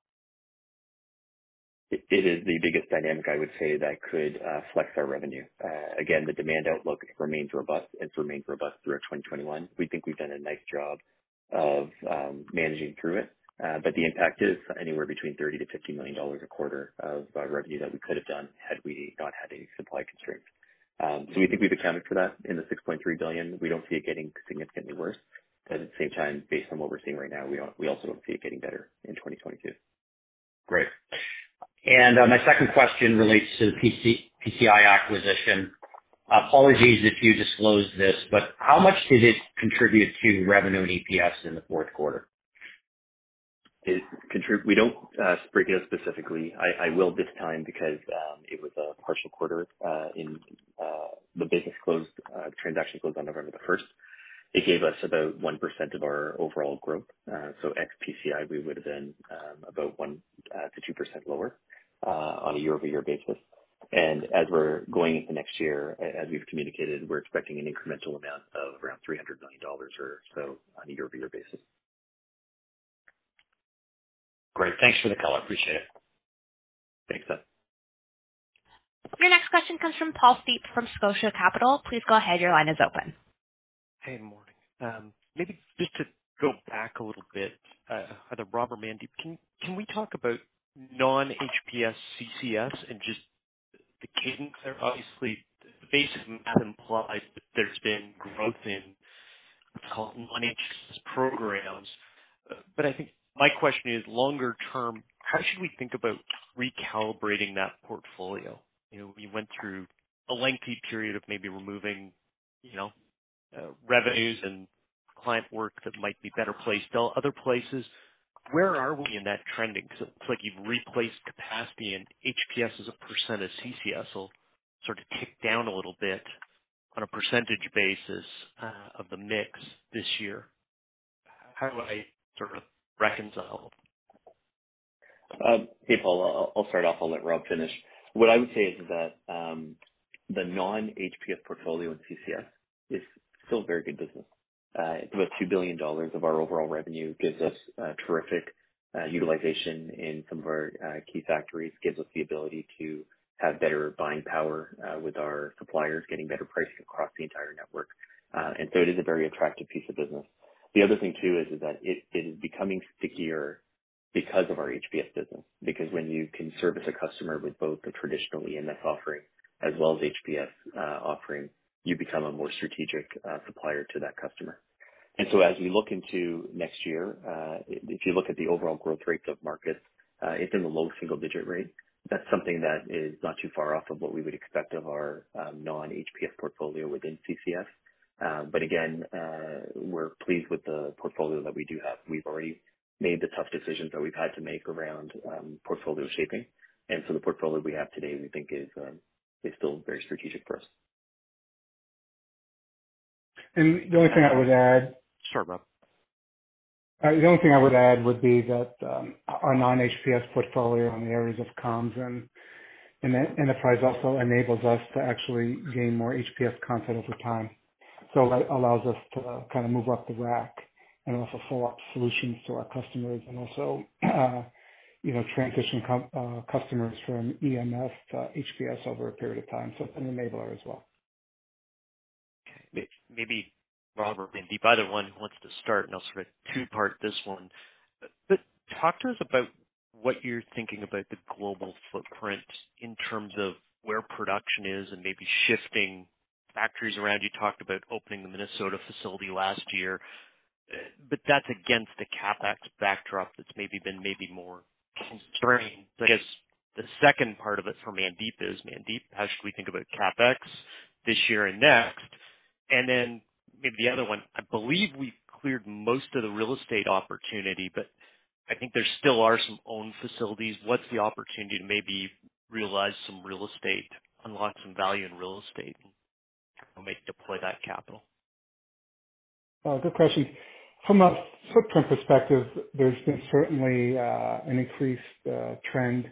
It is the biggest dynamic I would say that could uh, flex our revenue. Uh, again, the demand outlook remains robust. It's remained robust throughout 2021. We think we've done a nice job of um, managing through it. Uh but the impact is anywhere between 30 million-50 million dollars a quarter of uh, revenue that we could have done had we not had any supply constraints. We think we've accounted for that in the 6.3 billion. We don't see it getting significantly worse. At the same time, based on what we're seeing right now, we also don't see it getting better in 2022. Great. And uh my second question relates to the PCI acquisition. Apologies if you disclosed this, but how much did it contribute to revenue and EPS in the fourth quarter? We don't break it out specifically. I I will this time because um, it was a partial quarter Uh, in uh, the business closed, the transaction closed on November the 1st. It gave us about 1% of our overall growth. uh, Ex PCI, we would have been um, about one uh, to two percent lower uh, on a year-over-year basis. And as we're going into next year, as we've communicated, we're expecting an incremental amount of around 300 million dollars or so on a year-over-year basis. Great. Thanks for the color. Appreciate it. Thanks, Todd. Your next question comes from Paul Steep from Scotia Capital. Please go ahead. Your line is open. Hey, morning. Um, maybe just to go back a little bit, uh, either Rob or Mandeep, can we talk about non-HPS CCS and just the cadence there? Obviously, the basic math implies that there's been growth in what's called non-HPS programs. Uh, but I think my question is longer term, how should we think about recalibrating that portfolio? You know, we went through a lengthy period of maybe removing, you know, uh, revenues and client work that might be better placed other places. Where are we in that trending? Because it looks like you've replaced capacity and HPS as a percent of CCS will sort of tick down a little bit on a percentage basis uh, of the mix this year. How do I sort of reconcile? Uh, hey, Paul. I'll start off. I'll let Rob finish. What I would say is that um, the non-HPS portfolio in CCS is still very good business. Uh, it's about 2 billion dollars of our overall revenue, gives us uh, terrific utilization in some of our key factories, gives us the ability to have better buying power with our suppliers, getting better pricing across the entire network. And so It is a very attractive piece of business. The other thing too is is that it, it is becoming stickier because of our HPS business. Because when you can service a customer with both the traditional EMS offering as well as HPS offering, you become a more strategic uh, supplier to that customer. And so as we look into next year, uh, if you look at the overall growth rates of markets, it's in the low single digit rate. That's something that is not too far off of what we would expect of our um, non-HPS portfolio within CCS. Uh, but again, uh, we're pleased with the portfolio that we do have. We've already made the tough decisions that we've had to make around um, portfolio shaping. And so the portfolio we have today, we think um, is still very strategic for us. And the only thing I would add. Sure, Rob. Uh, the only thing I would add would be that um, our non-HPS portfolio in the areas of comms and enterprise also enables us to actually gain more HPS content over time. So that allows us to kind of move up the rack and offer up solutions to our customers and also, uh, you know, transition customers from EMS to HPS over a period of time. So it's an enabler as well. Okay. Maybe Robert or Mandeep, either one who wants to start, and I'll sort of two-part this one. But talk to us about what you're thinking about the global footprint in terms of where production is and maybe shifting factories around. You talked about opening the Minnesota facility last year, but that's against the CapEx backdrop that's maybe been maybe more constrained. I guess the second part of it for Mandeep is, Mandeep, how should we think about CapEx this year and next? And then maybe the other one, I believe we've cleared most of the real estate opportunity, but I think there still are some owned facilities. What's the opportunity to maybe realize some real estate, unlock some value in real estate and maybe deploy that capital? Good question. From a footprint perspective, there's been certainly uh, an increased uh, trend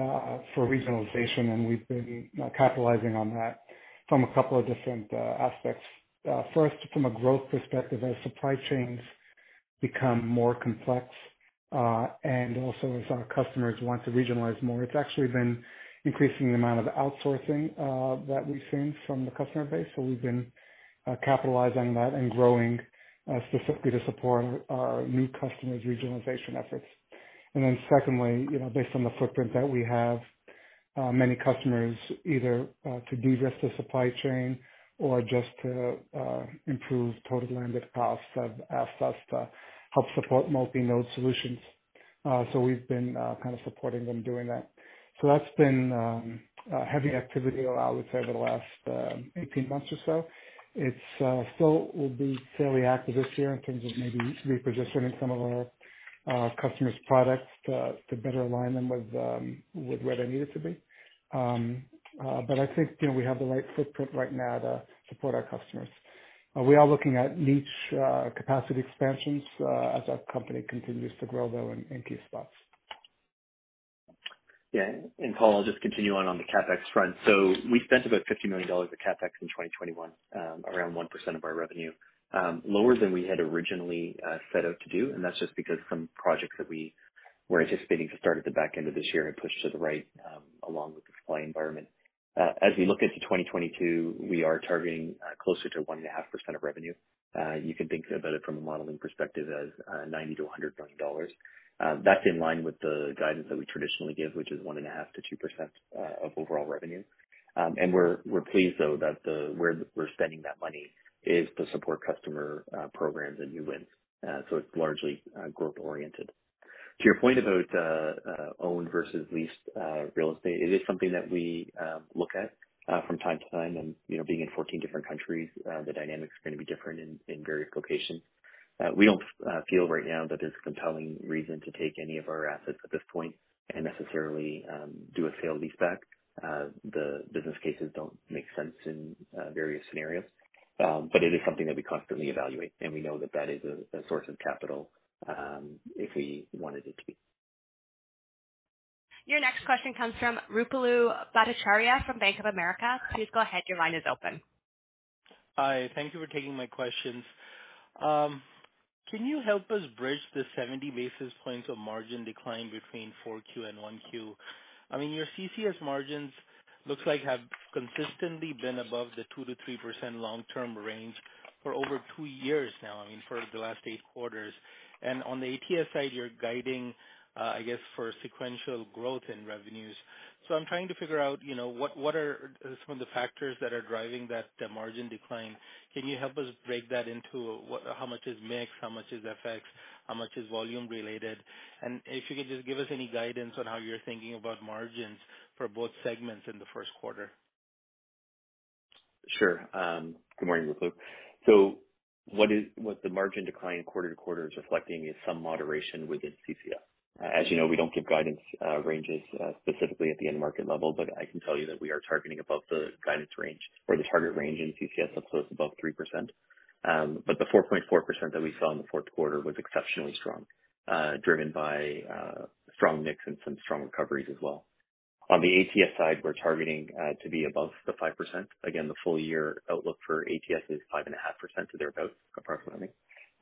uh, for regionalization, and we've been capitalizing on that from a couple of different aspects. First, from a growth perspective, as supply chains become more complex, and also as our customers want to regionalize more, it's actually been increasing the amount of outsourcing uh, that we've seen from the customer base. So we've been uh, capitalizing on that and growing uh, specifically to support our new customers' regionalization efforts. And then secondly, you know, based on the footprint that we have, many customers either to de-risk the supply chain or just to improve total landed costs have asked us to help support multi-node solutions. Uh so we've been kind of supporting them doing that. So that's been um, uh, heavy activity, I would say, over the last 18 months or so. It's still will be fairly active this year in terms of maybe repositioning some of our uh, customers' products to to better align them with um, with where they need it to be. Um, uh, But I think, you know, we have the right footprint right now to support our customers. Uh, We are looking at niche uh, capacity expansions uh, as our company continues to grow, though, in, in key spots. Yeah. And Paul, I'll just continue on on the CapEx front. So we spent about $50 million of CapEx in 2021, um, around 1% of our revenue. Um, lower than we had originally uh, set out to do, and that's just because some projects that we were anticipating to start at the back end of this year had pushed to the right, um, along with the supply environment. Uh, as we look into 2022, we are targeting uh, closer to 1.5% of revenue. You can think about it from a modeling perspective as $90 million-$100 million. Uh, that's in line with the guidance that we traditionally give, which is 1.5%-2% uh, of overall revenue. Um and we're we're pleased though that the where we're spending that money is to support customer uh, programs and new wins. So it's largely growth oriented. To your point about owned versus leased real estate, it is something that we um, look at from time to time. And you know, being in 14 different countries, the dynamics are gonna be different in various locations. Uh, we don't uh, feel right now that there's a compelling reason to take any of our assets at this point and necessarily um, do a sale-leaseback. Uh, the business cases don't make sense in various scenarios. Um but it is something that we constantly evaluate, and we know that that is a source of capital um, if we wanted it to be. Your next question comes from Ruplu Bhattacharya from Bank of America. Please go ahead. Your line is open. Hi. Thank you for taking my questions. Um, Can you help us bridge the 70 basis points of margin decline between 4Q and 1Q? I mean, your CCS margins looks like have consistently been above the 2%-3% long-term range for over two years now, I mean, for the last eight quarters. And on the ATS side, you're guiding, uh, I guess, for sequential growth in revenues. I'm trying to figure out, you know, what are some of the factors that are driving that uh, margin decline. Can you help us break that into how much is mix, how much is FX, how much is volume related? And if you could just give us any guidance on how you're thinking about margins for both segments in the first quarter. Sure. Um, good morning, Ruplu. So what is what the margin decline quarter to quarter is reflecting is some moderation within CCS. As you know, we don't give guidance uh, ranges uh, specifically at the end market level, but I can tell you that we are targeting above the guidance range or the target range in CCS of close above 3%. Um, but the 4.4% that we saw in the fourth quarter was exceptionally strong, uh, driven by strong mix and some strong recoveries as well. On the ATS side, we're targeting to be above the 5%. Again, the full year outlook for ATS is 5.5% or thereabouts, approximately.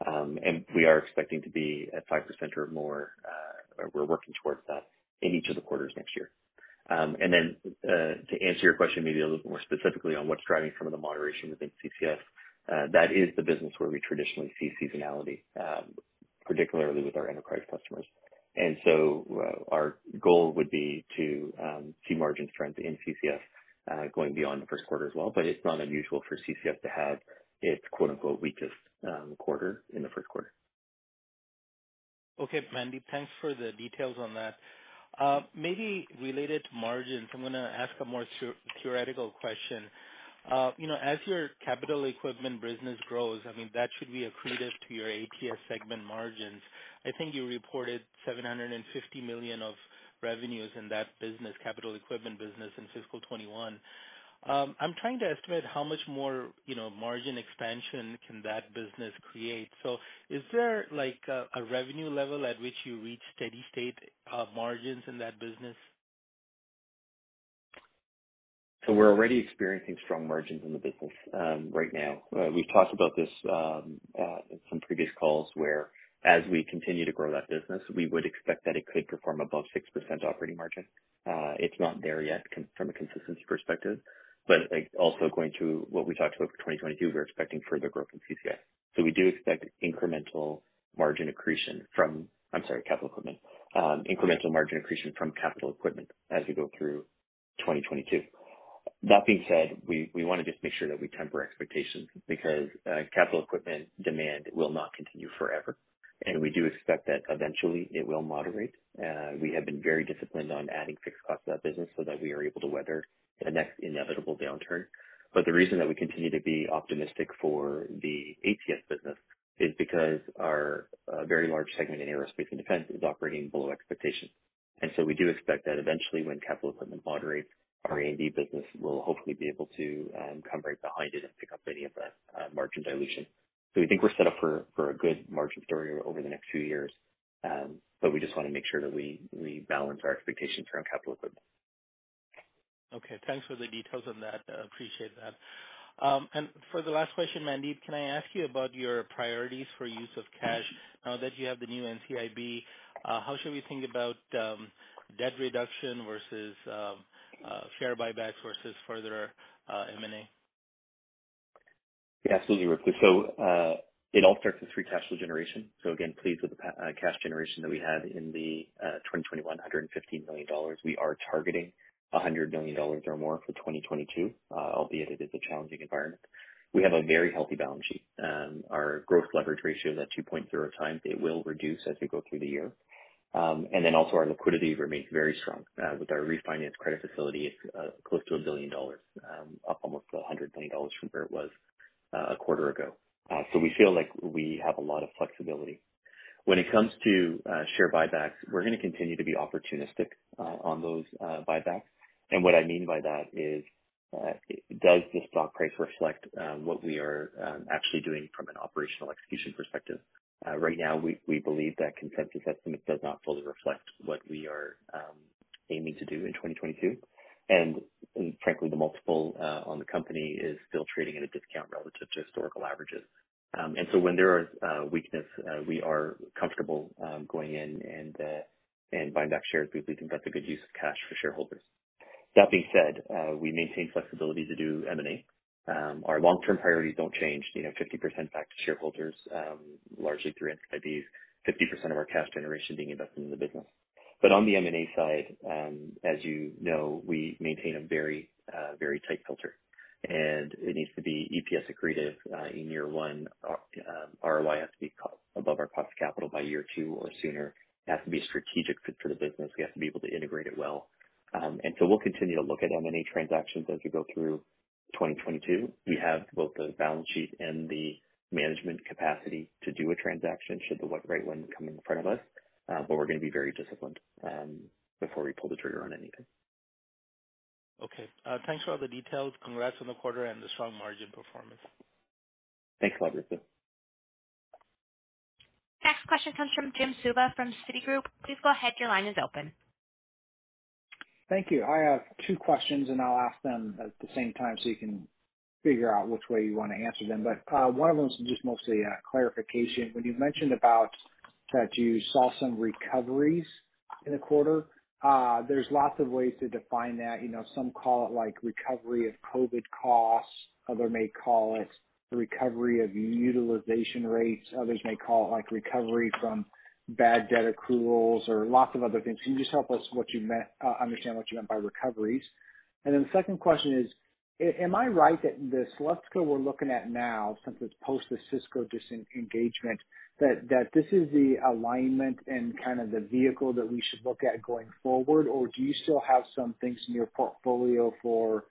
Um, and we are expecting to be at 5% or more, Uh, we're working towards that in each of the quarters next year. Um, and then, uh, to answer your question maybe a little bit more specifically on what's driving some of the moderation within CCS, uh, that is the business where we traditionally see seasonality, um, particularly with our enterprise customers. And so, our goal would be to um, see margin strength in CCS, going beyond the first quarter as well. But it's not unusual for CCS to have its quote-unquote, "weakest," quarter in the first quarter. Okay, Mandeep, thanks for the details on that. Uh, maybe related to margins, I'm gonna ask a more theoretical question. Uh, you know, as your capital equipment business grows, I mean, that should be accretive to your ATS segment margins. I think you reported 750 million of revenues in that business, capital equipment business in fiscal 2021. Um, I'm trying to estimate how much more, you know, margin expansion can that business create. So is there, like, a revenue level at which you reach steady state uh, margins in that business? So we're already experiencing strong margins in the business um, right now. Uh, we've talked about this um, uh, in some previous calls, where as we continue to grow that business, we would expect that it could perform above 6% operating margin. It's not there yet from a consistency perspective, but, like, also going to what we talked about for 2022, we're expecting further growth in CCS. So we do expect incremental margin accretion from... I'm sorry, capital equipment. Um, incremental margin accretion from capital equipment as we go through 2022. That being said, we we wanna just make sure that we temper expectations, because uh, capital equipment demand will not continue forever, and we do expect that eventually it will moderate. Uh, we have been very disciplined on adding fixed costs to that business so that we are able to weather the next inevitable downturn. But the reason that we continue to be optimistic for the ATS business is because our uh, very large segment in aerospace and defense is operating below expectations. And so we do expect that eventually, when capital equipment moderates, our A&D business will hopefully be able to um, come right behind it and pick up any of that uh, margin dilution. So we think we're set up for for a good margin story over the next few years. Um, But we just wanna make sure that we, we balance our expectations around capital equipment. Okay, thanks for the details on that. Appreciate that. Um, and for the last question, Mandeep, can I ask you about your priorities for use of cash now that you have the new NCIB? Uh, how should we think about um, debt reduction versus um, uh, share buybacks versus further uh, M&A? Yeah, absolutely, Ruplu. It all starts with free cash flow generation. So again, pleased with the cash generation that we had in the 2021, $115 million. We are targeting $100 million or more for 2022, uh, albeit it is a challenging environment. We have a very healthy balance sheet. Um, our gross leverage ratio is at 2.0x. It will reduce as we go through the year. Um, and then also our liquidity remains very strong. Uh, with our refinanced credit facility, it's uh, close to $1 billion, um, up almost $100 million from where it was a quarter ago. So we feel like we have a lot of flexibility. When it comes to share buybacks, we're gonna continue to be opportunistic on those buybacks. And what I mean by that is, uh, does the stock price reflect what we are um, actually doing from an operational execution perspective? Uh, Right now, we we believe that consensus estimate does not fully reflect what we are um, aiming to do in 2022. And and frankly, the multiple uh, on the company is still trading at a discount relative to historical averages. Um, And so when there is uh, weakness, uh, we are comfortable um, going in and uh, and buying back shares we think that's a good use of cash for shareholders. That being said, we maintain flexibility to do M&A. Um, our long-term priorities don't change, you know, 50% back to shareholders, um largely through NCIBs, 50% of our cash generation being invested in the business. But on the M&A side, um, as you know, we maintain a very, very tight filter, and it needs to be EPS accretive in year one. ROI has to be above our cost of capital by year two or sooner. It has to be strategic fit for the business. We have to be able to integrate it well. Um, and so we'll continue to look at M&A transactions as we go through 2022. We have both the balance sheet and the management capacity to do a transaction, should the right one come in front of us. Uh, but we're gonna be very disciplined um, before we pull the trigger on anything. Okay. Uh, thanks for all the details. Congrats on the quarter and the strong margin performance. Thanks a lot, Ruplu. Next question comes from Jim Suva from Citigroup. Please go ahead. Your line is open. Thank you. I have two questions, and I'll ask them at the same time so you can figure out which way you want to answer them. But uh, one of them is just mostly a clarification. When you mentioned about that you saw some recoveries in the quarter, uh, there's lots of ways to define that. You know, some call it like recovery of COVID costs, others may call it the recovery of utilization rates, others may call it like recovery from bad debt accruals or lots of other things. Can you just help us what you meant, uh, understand what you meant by recoveries? And then the second question is, am I right that the Celestica we're looking at now, since it's post the Cisco disengagement, that that this is the alignment and kind of the vehicle that we should look at going forward? Or do you still have some things in your portfolio for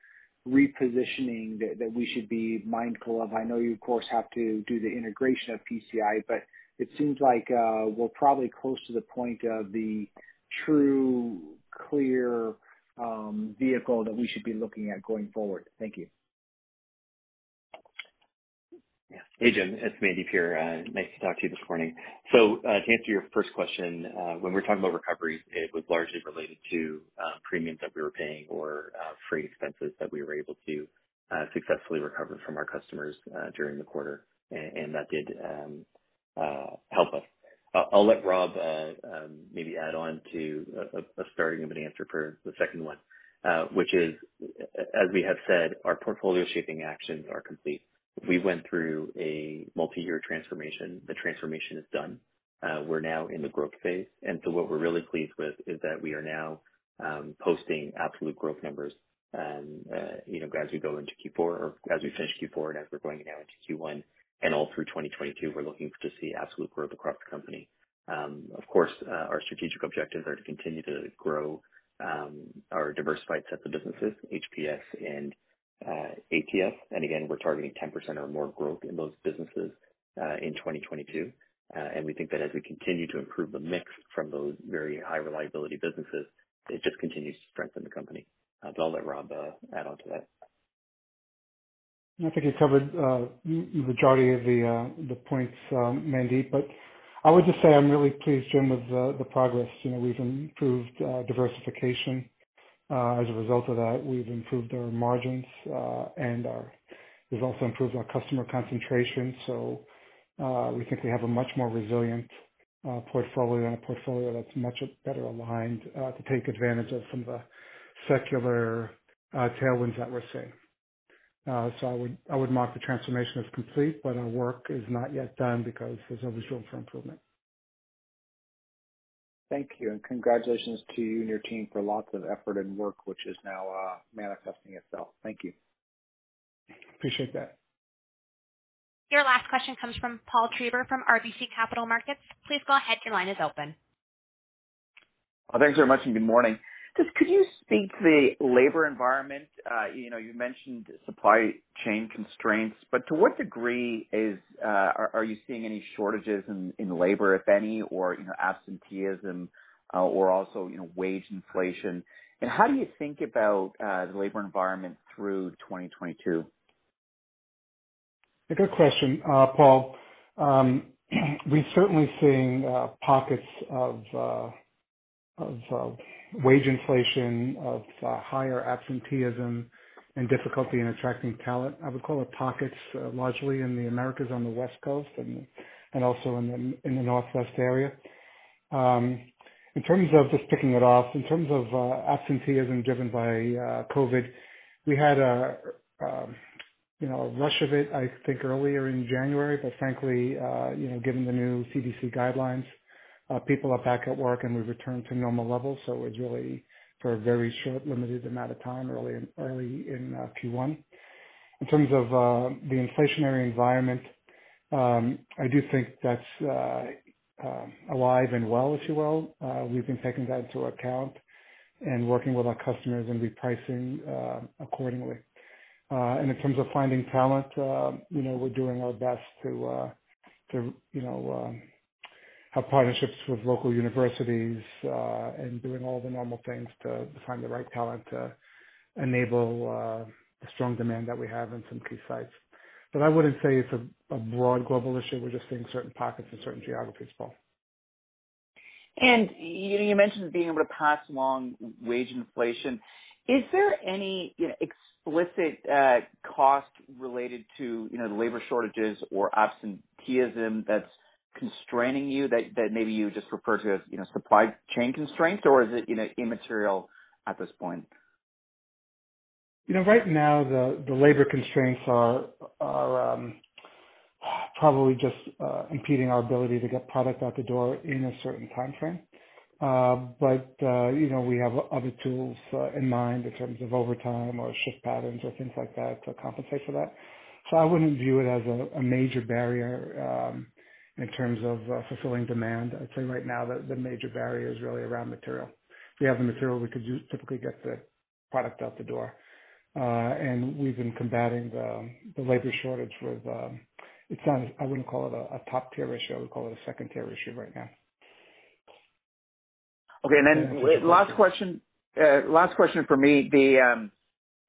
repositioning that, that we should be mindful of? I know you, of course, have to do the integration of PCI, but it seems like uh, we're probably close to the point of the true, clear um, vehicle that we should be looking at going forward. Thank you. Yeah. Hey, Jim, it's Mandeep here. Nice to talk to you this morning. So, uh, to answer your first question, uh, when we're talking about recoveries, it was largely related to premiums that we were paying or freight expenses that we were able to successfully recover from our customers during the quarter. And and that did help us. I'll let Rob uh, um, maybe add on to a starting of an answer for the second one, uh, which is, as we have said, our portfolio shaping actions are complete. We went through a multi-year transformation. The transformation is done. Uh, we're now in the growth phase, and so what we're really pleased with is that we are now um, posting absolute growth numbers, um, you know, as we go into Q4 or as we finish Q4 and as we're going now into Q1 and all through 2022, we're looking to see absolute growth across the company. Um, of course, our strategic objectives are to continue to grow um our diversified sets of businesses, HPS and ATS. And again, we're targeting 10% or more growth in those businesses uh in 2022. And we think that as we continue to improve the mix from those very high reliability businesses, it just continues to strengthen the company. But I'll let Rob add on to that. I think you covered uh, the majority of the uh, the points, um, Mandeep, but I would just say I'm really pleased, Jim, with the progress. You know, we've improved uh, diversification. Uh, as a result of that, we've improved our margins, uh, and we've also improved our customer concentration. So, we think we have a much more resilient portfolio and a portfolio that's much better aligned to take advantage of some of the secular tailwinds that we're seeing. So I would I would mark the transformation as complete, but our work is not yet done because there's always room for improvement. Thank you, and congratulations to you and your team for lots of effort and work, which is now uh, manifesting itself. Thank you. Appreciate that. Your last question comes from Paul Treiber from RBC Capital Markets. Please go ahead. Your line is open. Thanks very much, and good morning. Just could you speak to the labor environment? Uh, you know, you mentioned supply chain constraints, but to what degree is uh are you seeing any shortages in in labor, if any, or, you know, absenteeism, uh, or also, you know, wage inflation? And how do you think about uh, the labor environment through 2022? A good question, Paul. Um, we're certainly seeing pockets of uh of wage inflation, of uh, higher absenteeism and difficulty in attracting talent. I would call it pockets, uh, largely in the Americas on the West Coast and and also in the in the Northwest area. Um, In terms of just picking it off, in terms of uh, absenteeism driven by uh, COVID, we had a um, you know, a rush of it, I think, earlier in January. But frankly, you know, given the new CDC guidelines, Uh, people are back at work, and we've returned to normal levels. So it was really for a very short, limited amount of time, early in uh, Q1. In terms of uh, the inflationary environment, um, I do think that's alive and well, if you will. We've been taking that into account and working with our customers and repricing accordingly. And in terms of finding talent, you know, we're doing our best to, to you know um, have partnerships with local universities and doing all the normal things to find the right talent to enable the strong demand that we have in some key sites. but I wouldn't say it's a, a broad global issue. We're just seeing certain pockets in certain geographies, Paul. And you you mentioned being able to pass along wage inflation. Is there any you know, explicit uh, cost related to you know the labor shortages or absenteeism that's constraining you that, maybe you just refer to as you know supply chain constraints, or is it you know immaterial at this point? You know, right now the the labor constraints are are um, probably just uh, impeding our ability to get product out the door in a certain time frame. Uh, but uh, you know, we have other tools in mind in terms of overtime or shift patterns or things like that to compensate for that. So I wouldn't view it as a, a major barrier um, in terms of uh, fulfilling demand. I'd say right now that the major barrier is really around material. If we have the material, we could use, typically get the product out the door. Uh, and we've been combating the, the labor shortage with, um, it's not, I wouldn't call it a, a top tier issue. I would call it a second tier issue right now. Okay. and then Last question uh, Last question for me. The um,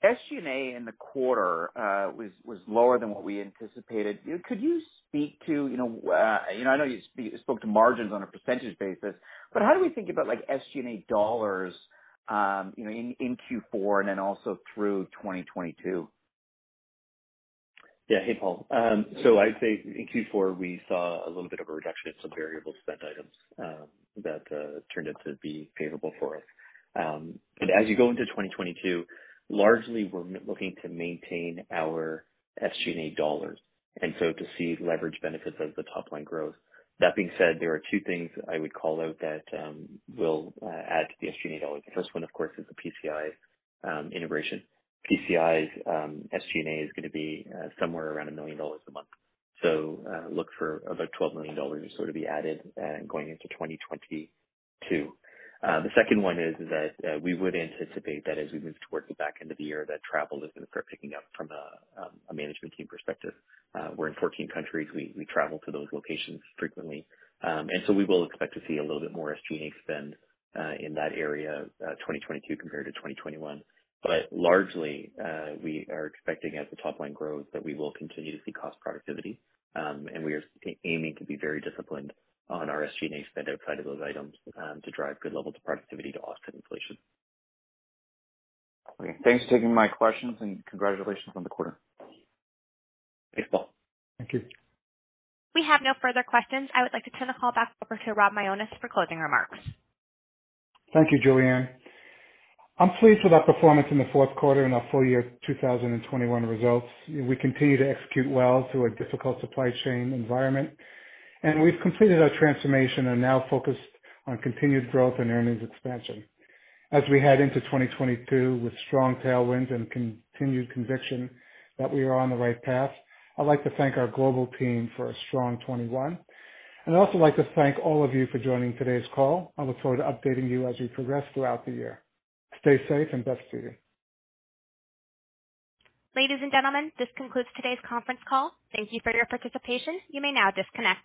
SG&A in the quarter uh, was lower than what we anticipated. Could you speak to, you know, uh, you know, I know you spoke to margins on a percentage basis, but how do we think about like SG&A dollars, um, you know, in Q4 and then also through 2022? Yeah. Hey, Paul. Um, so I'd say in Q4, we saw a little bit of a reduction in some variable spend items um, that uh, turned out to be favorable for us. As you go into 2022, largely we're looking to maintain our SG&A dollars, and so to see leverage benefits as the top line grows. That being said, there are two things I would call out that um will uh, add to the SG&A dollars. The first one, of course, is the PCI integration. PCI's um, SG&A is gonna be uh, somewhere around $1 million a month. So uh, Look for about $12 million or so to be added going into 2022. The second one is that we would anticipate that as we move towards the back end of the year, that travel is gonna start picking up from um, a management team perspective. We're in 14 countries. We travel to those locations frequently. Um, and so We will expect to see a little bit more SG&A spend in that area, 2022 compared to 2021. But largely, uh, we are expecting as the top line grows, that we will continue to see cost productivity. Um, and we are aiming to be very disciplined on our SG&A spend outside of those items, um, to drive good levels of productivity to offset inflation. Okay. Thanks for taking my questions, and congratulations on the quarter. Thanks, Paul. Thank you. We have no further questions. I would like to turn the call back over to Rob Mionis for closing remarks. Thank you, Julianne. I'm pleased with our performance in the fourth quarter and our full year 2021 results. We continue to execute well through a difficult supply chain environment, and we've completed our transformation and now focused on continued growth and earnings expansion. As we head into 2022 with strong tailwinds and continued conviction that we are on the right path, I'd like to thank our global team for a strong 2021. I'd also like to thank all of you for joining today's call. I look forward to updating you as we progress throughout the year. Stay safe and best to you. Ladies and gentlemen, this concludes today's conference call. Thank you for your participation. You may now disconnect.